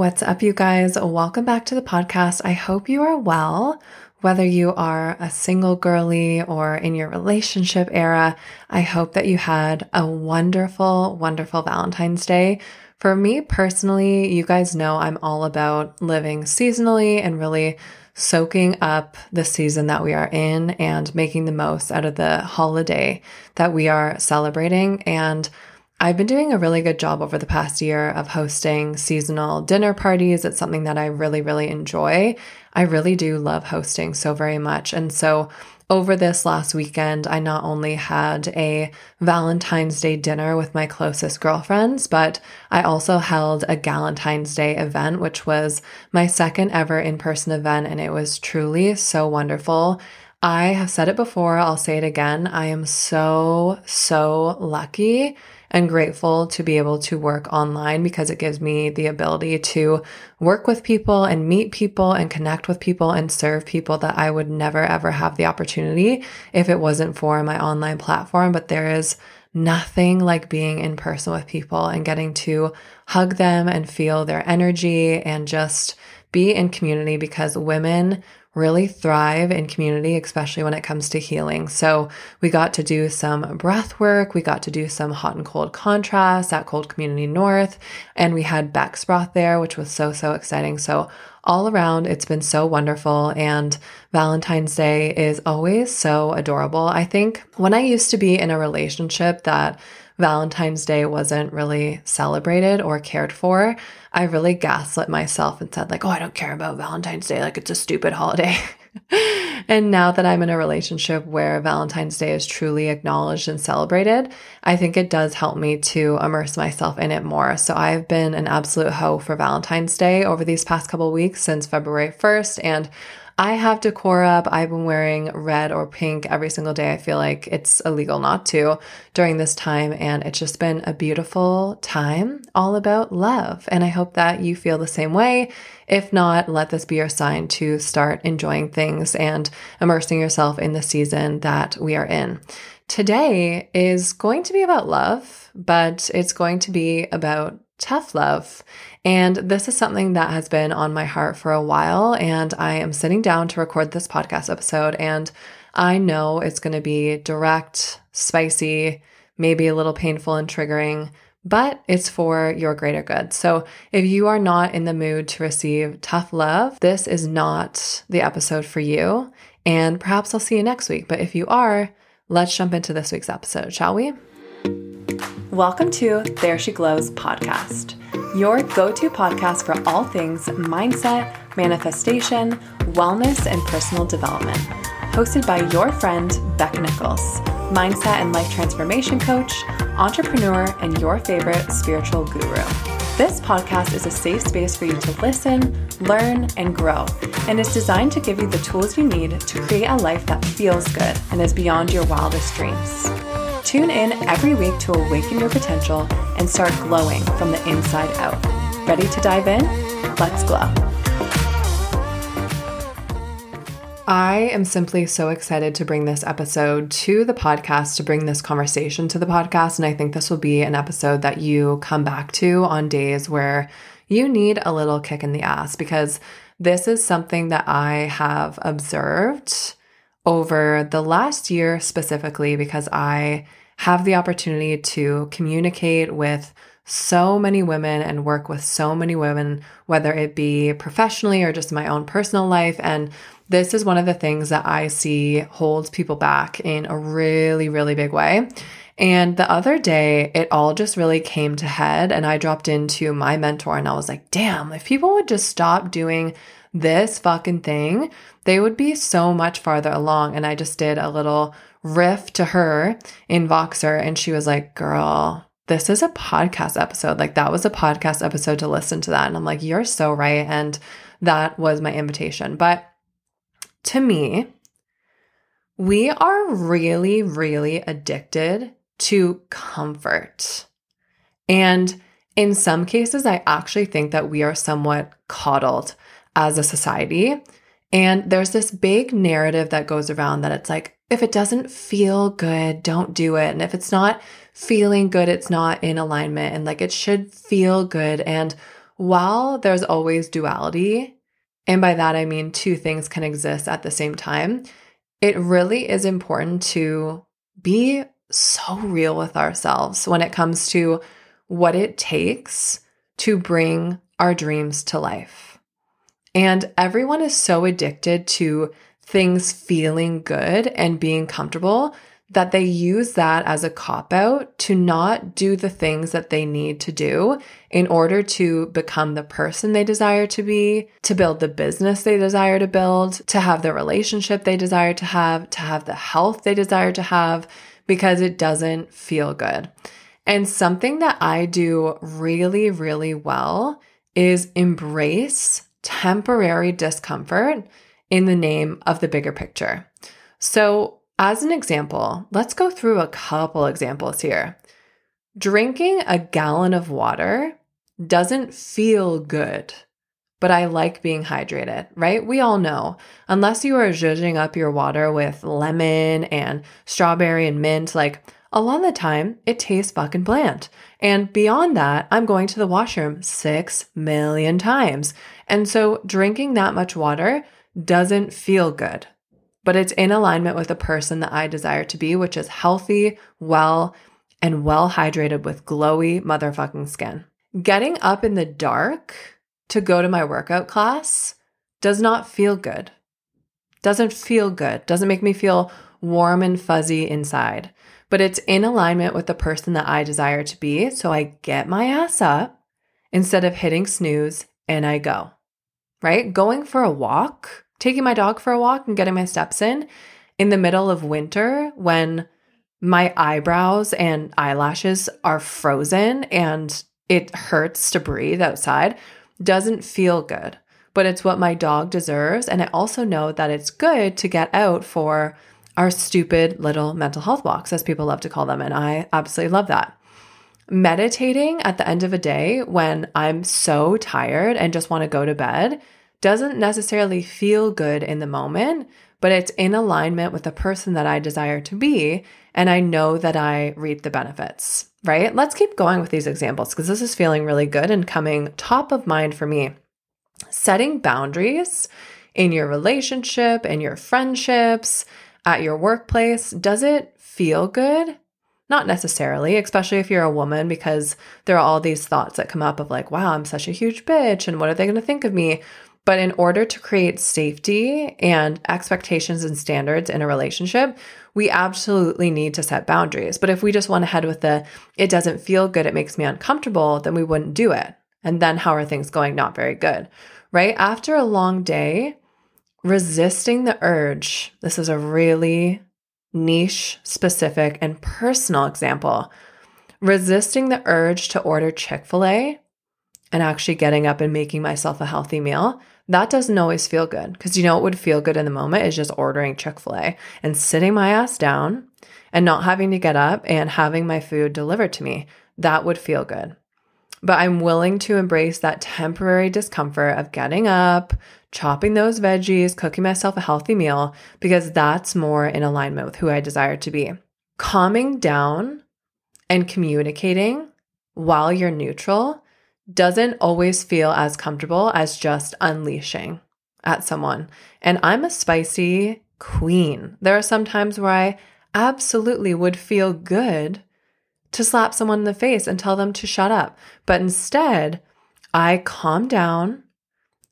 What's up, you guys? Welcome back to the podcast. I hope you are well. Whether you are a single girly or in your relationship era, I hope that you had a wonderful, wonderful Valentine's Day. For me personally, you guys know I'm all about living seasonally and really soaking up the season that we are in and making the most out of the holiday that we are celebrating. And I've been doing a really good job over the past year of hosting seasonal dinner parties. It's something that I really, really enjoy. I really do love hosting so very much. And so over this last weekend, I not only had a Valentine's Day dinner with my closest girlfriends, but I also held a Galentine's Day event, which was my second ever in person event. And it was truly so wonderful. I have said it before, I'll say it again. I am so, so lucky and grateful to be able to work online because it gives me the ability to work with people and meet people and connect with people and serve people that I would never ever have the opportunity if it wasn't for my online platform. But there is nothing like being in person with people and getting to hug them and feel their energy and just be in community because women really thrive in community, especially when it comes to healing. So we got to do some breath work. We got to do some hot and cold contrast at Cold Community North. And we had Beck's broth there, which was so, so exciting. So all around, it's been so wonderful. And Valentine's Day is always so adorable. I think when I used to be in a relationship that Valentine's Day wasn't really celebrated or cared for, I really gaslit myself and said, like, oh, I don't care about Valentine's Day. Like, it's a stupid holiday. and now that I'm in a relationship where Valentine's Day is truly acknowledged and celebrated, I think it does help me to immerse myself in it more. So I've been an absolute hoe for Valentine's Day over these past couple weeks since February 1st. And I have decor up. I've been wearing red or pink every single day. I feel like it's illegal not to during this time. And it's just been a beautiful time all about love. And I hope that you feel the same way. If not, let this be your sign to start enjoying things and immersing yourself in the season that we are in. Today is going to be about love, but it's going to be about tough love. And this is something that has been on my heart for a while. And I am sitting down to record this podcast episode. And I know it's going to be direct, spicy, maybe a little painful and triggering, but it's for your greater good. So if you are not in the mood to receive tough love, this is not the episode for you. And perhaps I'll see you next week. But if you are, let's jump into this week's episode, shall we? Welcome to There She Glows podcast your go to podcast for all things mindset, manifestation, wellness, and personal development. Hosted by your friend, Becca Nicholls, mindset and life transformation coach, entrepreneur, and your favorite spiritual guru. This podcast is a safe space for you to listen, learn, and grow, and is designed to give you the tools you need to create a life that feels good and is beyond your wildest dreams. Tune in every week to awaken your potential and start glowing from the inside out. Ready to dive in? Let's glow. I am simply so excited to bring this episode to the podcast, to bring this conversation to the podcast. And I think this will be an episode that you come back to on days where you need a little kick in the ass because this is something that I have observed over the last year specifically because I have the opportunity to communicate with so many women and work with so many women, whether it be professionally or just my own personal life. And this is one of the things that I see holds people back in a really, really big way. And the other day, it all just really came to head, and I dropped into my mentor and I was like, damn, if people would just stop doing this fucking thing, they would be so much farther along. And I just did a little riff to her in Voxer, and she was like, girl, this is a podcast episode. Like, that was a podcast episode to listen to that. And I'm like, you're so right. And that was my invitation. But to me, we are really, really addicted to comfort. And in some cases, I actually think that we are somewhat coddled as a society. And there's this big narrative that goes around that it's like, if it doesn't feel good, don't do it. And if it's not feeling good, it's not in alignment. And like it should feel good. And while there's always duality, and by that I mean two things can exist at the same time, it really is important to be so real with ourselves when it comes to what it takes to bring our dreams to life. And everyone is so addicted to things feeling good and being comfortable that they use that as a cop out to not do the things that they need to do in order to become the person they desire to be, to build the business they desire to build, to have the relationship they desire to have, to have the health they desire to have, because it doesn't feel good. And something that I do really, really well is embrace temporary discomfort in the name of the bigger picture. So, as an example, let's go through a couple examples here. Drinking a gallon of water doesn't feel good, but I like being hydrated, right? We all know, unless you are zhuzhing up your water with lemon and strawberry and mint, like a lot of the time it tastes fucking bland. And beyond that, I'm going to the washroom six million times. And so drinking that much water doesn't feel good but it's in alignment with the person that I desire to be, which is healthy, well, and well hydrated with glowy motherfucking skin. Getting up in the dark to go to my workout class does not feel good. Doesn't feel good. Doesn't make me feel warm and fuzzy inside. But it's in alignment with the person that I desire to be. So I get my ass up instead of hitting snooze and I go, right? Going for a walk taking my dog for a walk and getting my steps in in the middle of winter when my eyebrows and eyelashes are frozen and it hurts to breathe outside doesn't feel good. But it's what my dog deserves. And I also know that it's good to get out for our stupid little mental health walks, as people love to call them. And I absolutely love that. Meditating at the end of a day when I'm so tired and just want to go to bed doesn't necessarily feel good in the moment, but it's in alignment with the person that I desire to be. And I know that I reap the benefits, right? Let's keep going with these examples because this is feeling really good and coming top of mind for me. Setting boundaries in your relationship, in your friendships, at your workplace, does it feel good? Not necessarily, especially if you're a woman, because there are all these thoughts that come up of like, wow, I'm such a huge bitch, and what are they going to think of me? But in order to create safety and expectations and standards in a relationship, we absolutely need to set boundaries. But if we just went ahead with the, it doesn't feel good, it makes me uncomfortable, then we wouldn't do it. And then how are things going? Not very good, right? After a long day, resisting the urge, this is a really niche, specific, and personal example. Resisting the urge to order Chick fil A and actually getting up and making myself a healthy meal, that doesn't always feel good. Because you know what would feel good in the moment is just ordering Chick fil A and sitting my ass down and not having to get up and having my food delivered to me. That would feel good. But I'm willing to embrace that temporary discomfort of getting up, chopping those veggies, cooking myself a healthy meal, because that's more in alignment with who I desire to be. Calming down and communicating while you're neutral doesn't always feel as comfortable as just unleashing at someone. And I'm a spicy queen. There are some times where I absolutely would feel good to slap someone in the face and tell them to shut up. But instead, I calm down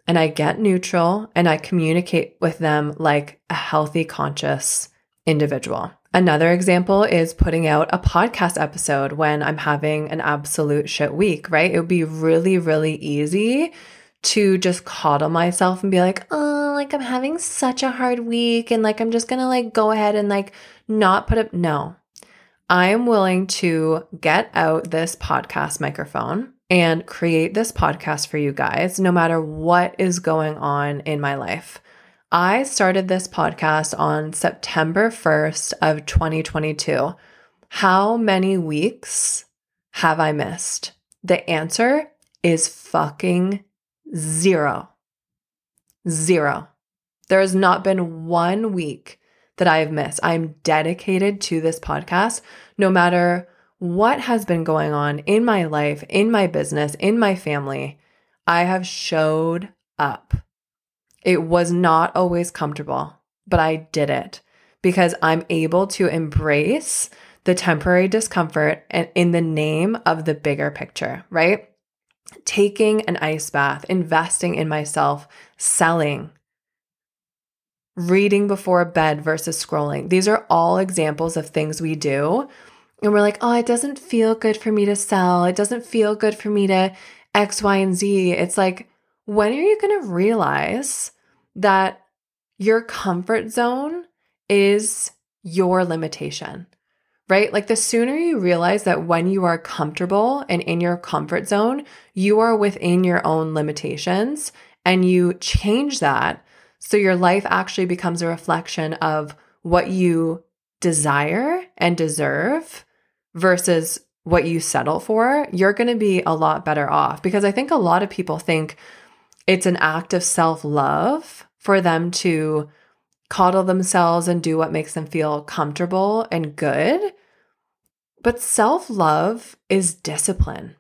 and I get neutral and I communicate with them like a healthy, conscious individual. Another example is putting out a podcast episode when I'm having an absolute shit week, right? It would be really, really easy to just coddle myself and be like, oh, like I'm having such a hard week and like I'm just gonna like go ahead and like not put up. No, I am willing to get out this podcast microphone and create this podcast for you guys, no matter what is going on in my life. I started this podcast on September 1st of 2022. How many weeks have I missed? The answer is fucking zero. Zero. There has not been one week that I have missed. I'm dedicated to this podcast no matter what has been going on in my life, in my business, in my family. I have showed up. It was not always comfortable, but I did it because I'm able to embrace the temporary discomfort and in the name of the bigger picture, right? Taking an ice bath, investing in myself, selling, reading before bed versus scrolling. These are all examples of things we do. And we're like, oh, it doesn't feel good for me to sell. It doesn't feel good for me to X, Y, and Z. It's like, when are you going to realize that your comfort zone is your limitation? Right? Like the sooner you realize that when you are comfortable and in your comfort zone, you are within your own limitations and you change that so your life actually becomes a reflection of what you desire and deserve versus what you settle for, you're going to be a lot better off. Because I think a lot of people think it's an act of self love for them to coddle themselves and do what makes them feel comfortable and good. But self love is discipline,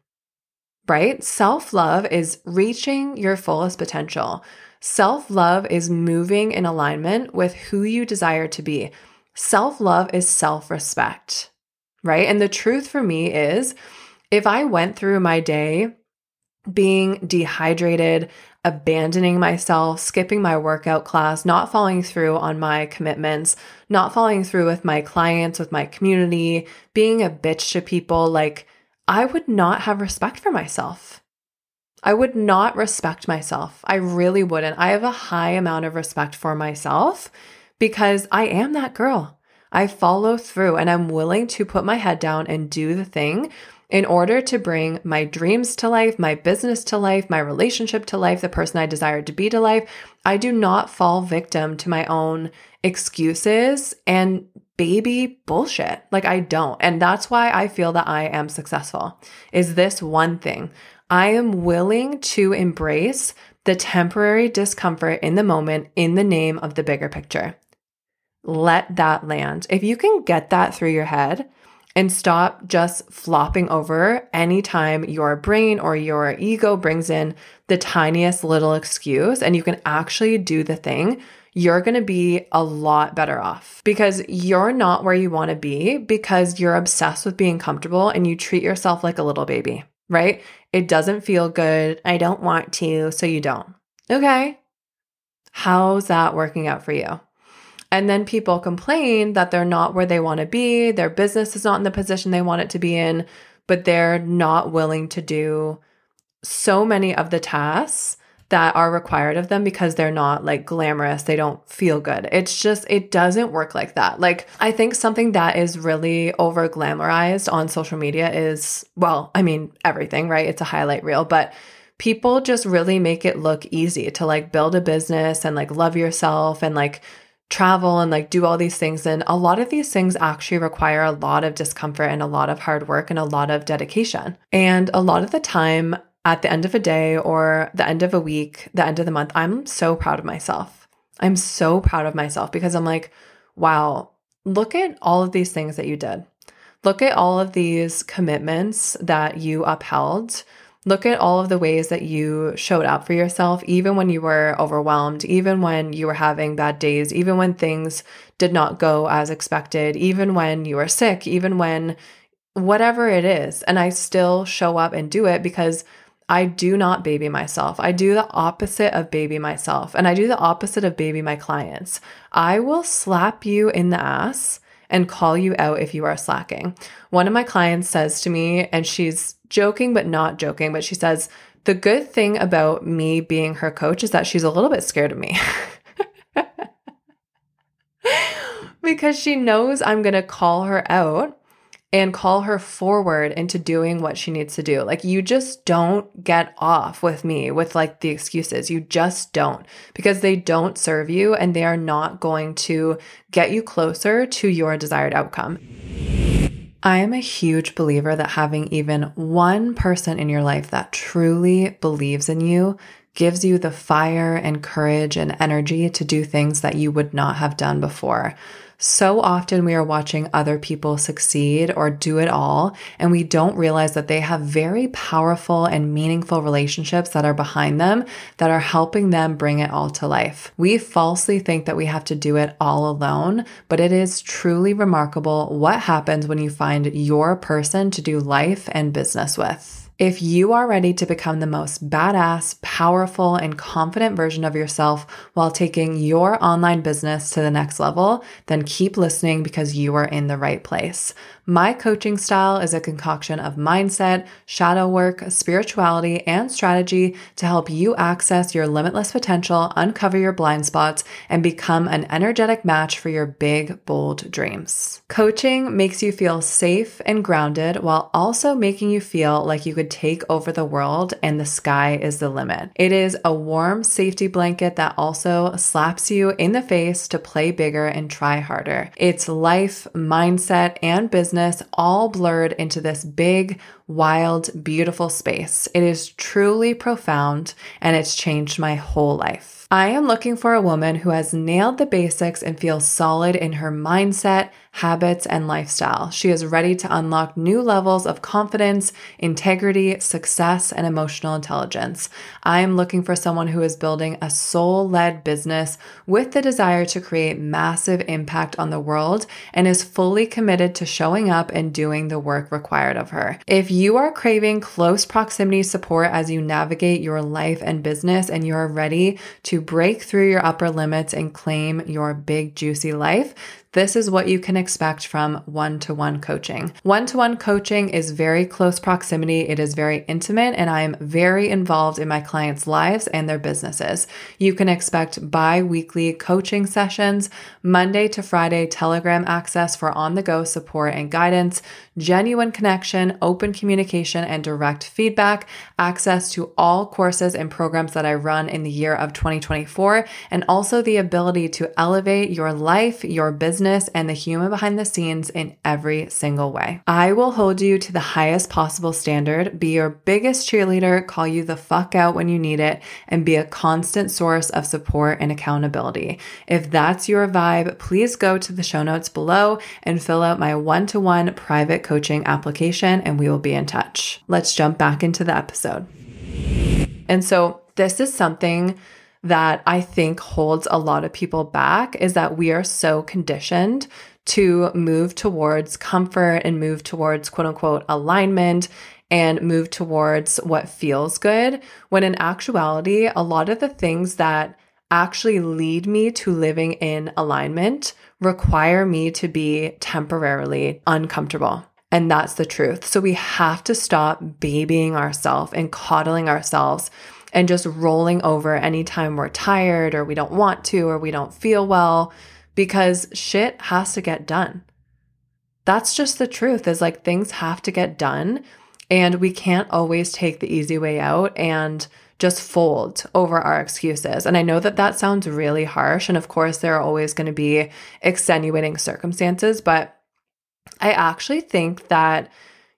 right? Self love is reaching your fullest potential. Self love is moving in alignment with who you desire to be. Self love is self respect, right? And the truth for me is if I went through my day being dehydrated, abandoning myself, skipping my workout class, not following through on my commitments, not following through with my clients, with my community, being a bitch to people, like I would not have respect for myself. I would not respect myself. I really wouldn't. I have a high amount of respect for myself because I am that girl. I follow through and I'm willing to put my head down and do the thing in order to bring my dreams to life, my business to life, my relationship to life, the person I desire to be to life. I do not fall victim to my own excuses and baby bullshit. Like I don't. And that's why I feel that I am successful. Is this one thing? I am willing to embrace the temporary discomfort in the moment in the name of the bigger picture. Let that land. If you can get that through your head and stop just flopping over anytime your brain or your ego brings in the tiniest little excuse and you can actually do the thing, you're going to be a lot better off because you're not where you want to be because you're obsessed with being comfortable and you treat yourself like a little baby right? It doesn't feel good. I don't want to, so you don't. Okay. How's that working out for you? And then people complain that they're not where they want to be, their business is not in the position they want it to be in, but they're not willing to do so many of the tasks that are required of them because they're not like glamorous. They don't feel good. It's just, it doesn't work like that. Like, I think something that is really over glamorized on social media is, well, I mean, everything, right? It's a highlight reel, but people just really make it look easy to like build a business and like love yourself and like travel and like do all these things. And a lot of these things actually require a lot of discomfort and a lot of hard work and a lot of dedication. And a lot of the time, at the end of a day or the end of a week, the end of the month, I'm so proud of myself. I'm so proud of myself because I'm like, wow, look at all of these things that you did. Look at all of these commitments that you upheld. Look at all of the ways that you showed up for yourself, even when you were overwhelmed, even when you were having bad days, even when things did not go as expected, even when you were sick, even when whatever it is. And I still show up and do it because I do not baby myself. I do the opposite of baby myself, and I do the opposite of baby my clients. I will slap you in the ass and call you out if you are slacking. One of my clients says to me, and she's joking but not joking, but she says, The good thing about me being her coach is that she's a little bit scared of me. because she knows I'm going to call her out and call her forward into doing what she needs to do. Like, you just don't get off with me with like the excuses. You just don't because they don't serve you and they are not going to get you closer to your desired outcome. I am a huge believer that having even one person in your life that truly believes in you gives you the fire and courage and energy to do things that you would not have done before. So often we are watching other people succeed or do it all, and we don't realize that they have very powerful and meaningful relationships that are behind them that are helping them bring it all to life. We falsely think that we have to do it all alone, but it is truly remarkable what happens when you find your person to do life and business with. If you are ready to become the most badass, powerful, and confident version of yourself while taking your online business to the next level, then keep listening because you are in the right place. My coaching style is a concoction of mindset, shadow work, spirituality, and strategy to help you access your limitless potential, uncover your blind spots, and become an energetic match for your big, bold dreams. Coaching makes you feel safe and grounded while also making you feel like you could take over the world and the sky is the limit. It is a warm safety blanket that also slaps you in the face to play bigger and try harder. It's life, mindset, and business business all blurred into this big, wild, beautiful space. It is truly profound and it's changed my whole life. I am looking for a woman who has nailed the basics and feels solid in her mindset habits, and lifestyle. She is ready to unlock new levels of confidence, integrity, success, and emotional intelligence. I am looking for someone who is building a soul led business with the desire to create massive impact on the world and is fully committed to showing up and doing the work required of her. If you are craving close proximity support as you navigate your life and business and you are ready to break through your upper limits and claim your big, juicy life, this is what you can expect from one to one coaching. One to one coaching is very close proximity, it is very intimate, and I am very involved in my clients' lives and their businesses. You can expect bi weekly coaching sessions, Monday to Friday Telegram access for on the go support and guidance, genuine connection, open communication, and direct feedback, access to all courses and programs that I run in the year of 2024, and also the ability to elevate your life, your business business and the human behind the scenes in every single way. I will hold you to the highest possible standard, be your biggest cheerleader, call you the fuck out when you need it, and be a constant source of support and accountability. If that's your vibe, please go to the show notes below and fill out my one to one private coaching application, and we will be in touch. Let's jump back into the episode. And so, this is something that I think holds a lot of people back is that we are so conditioned to move towards comfort and move towards quote unquote alignment and move towards what feels good. When in actuality, a lot of the things that actually lead me to living in alignment require me to be temporarily uncomfortable. And that's the truth. So we have to stop babying ourselves and coddling ourselves and just rolling over anytime we're tired or we don't want to or we don't feel well because shit has to get done. That's just the truth is like things have to get done and we can't always take the easy way out and just fold over our excuses. And I know that that sounds really harsh. And of course, there are always going to be extenuating circumstances, but I actually think that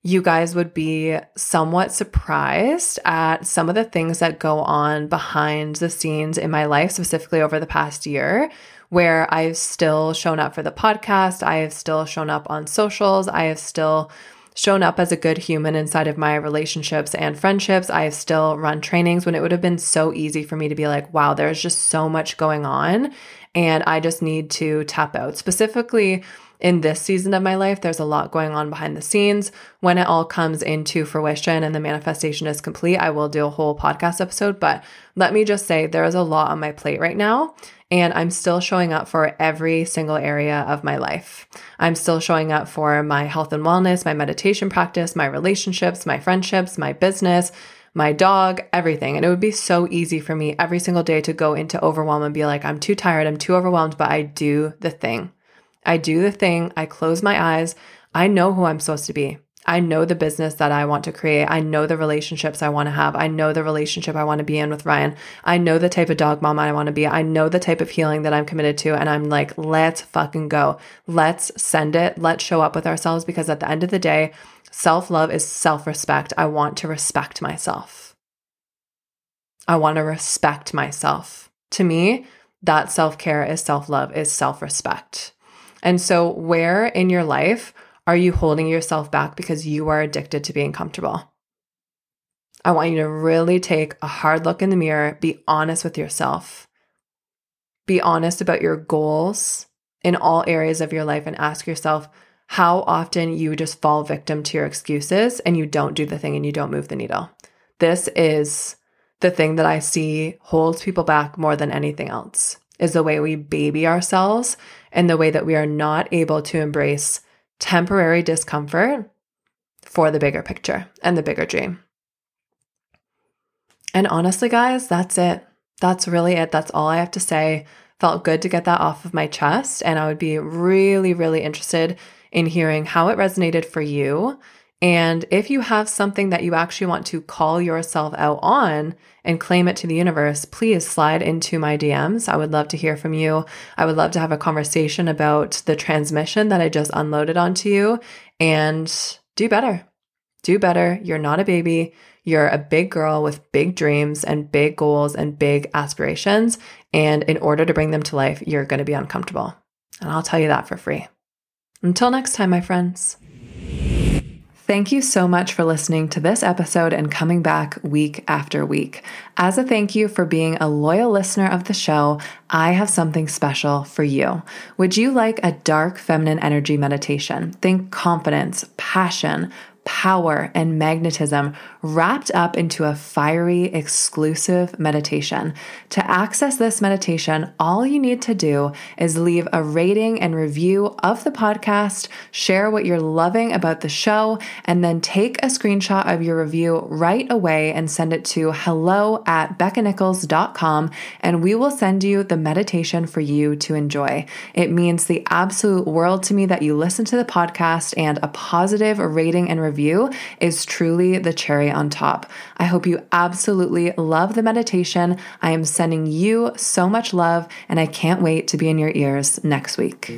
you guys would be somewhat surprised at some of the things that go on behind the scenes in my life, specifically over the past year, where I've still shown up for the podcast. I have still shown up on socials. I have still shown up as a good human inside of my relationships and friendships. I have still run trainings when it would have been so easy for me to be like, wow, there's just so much going on. And I just need to tap out. Specifically, in this season of my life, there's a lot going on behind the scenes. When it all comes into fruition and the manifestation is complete, I will do a whole podcast episode. But let me just say, there is a lot on my plate right now. And I'm still showing up for every single area of my life. I'm still showing up for my health and wellness, my meditation practice, my relationships, my friendships, my business, my dog, everything. And it would be so easy for me every single day to go into overwhelm and be like, I'm too tired, I'm too overwhelmed, but I do the thing. I do the thing, I close my eyes. I know who I'm supposed to be. I know the business that I want to create. I know the relationships I want to have. I know the relationship I want to be in with Ryan. I know the type of dog mom I want to be. I know the type of healing that I'm committed to. And I'm like, let's fucking go. Let's send it. Let's show up with ourselves because at the end of the day, self love is self respect. I want to respect myself. I want to respect myself. To me, that self care is self love, is self respect. And so, where in your life are you holding yourself back because you are addicted to being comfortable? I want you to really take a hard look in the mirror, be honest with yourself, be honest about your goals in all areas of your life, and ask yourself how often you just fall victim to your excuses and you don't do the thing and you don't move the needle. This is the thing that I see holds people back more than anything else is the way we baby ourselves and the way that we are not able to embrace temporary discomfort for the bigger picture and the bigger dream. And honestly, guys, that's it. That's really it. That's all I have to say. Felt good to get that off of my chest. And I would be really, really interested in hearing how it resonated for you. And if you have something that you actually want to call yourself out on and claim it to the universe, please slide into my DMs. I would love to hear from you. I would love to have a conversation about the transmission that I just unloaded onto you and do better. Do better. You're not a baby. You're a big girl with big dreams and big goals and big aspirations. And in order to bring them to life, you're going to be uncomfortable. And I'll tell you that for free. Until next time, my friends. Thank you so much for listening to this episode and coming back week after week. As a thank you for being a loyal listener of the show, I have something special for you. Would you like a dark feminine energy meditation? Think confidence, passion, power and magnetism wrapped up into a fiery, exclusive meditation. To access this meditation, all you need to do is leave a rating and review of the podcast, share what you're loving about the show, and then take a screenshot of your review right away and send it to hello at beccanicholls.com, and we will send you the meditation for you to enjoy. It means the absolute world to me that you listen to the podcast, and a positive rating and review review is truly the cherry on top. I hope you absolutely love the meditation. I am sending you so much love, and I can't wait to be in your ears next week.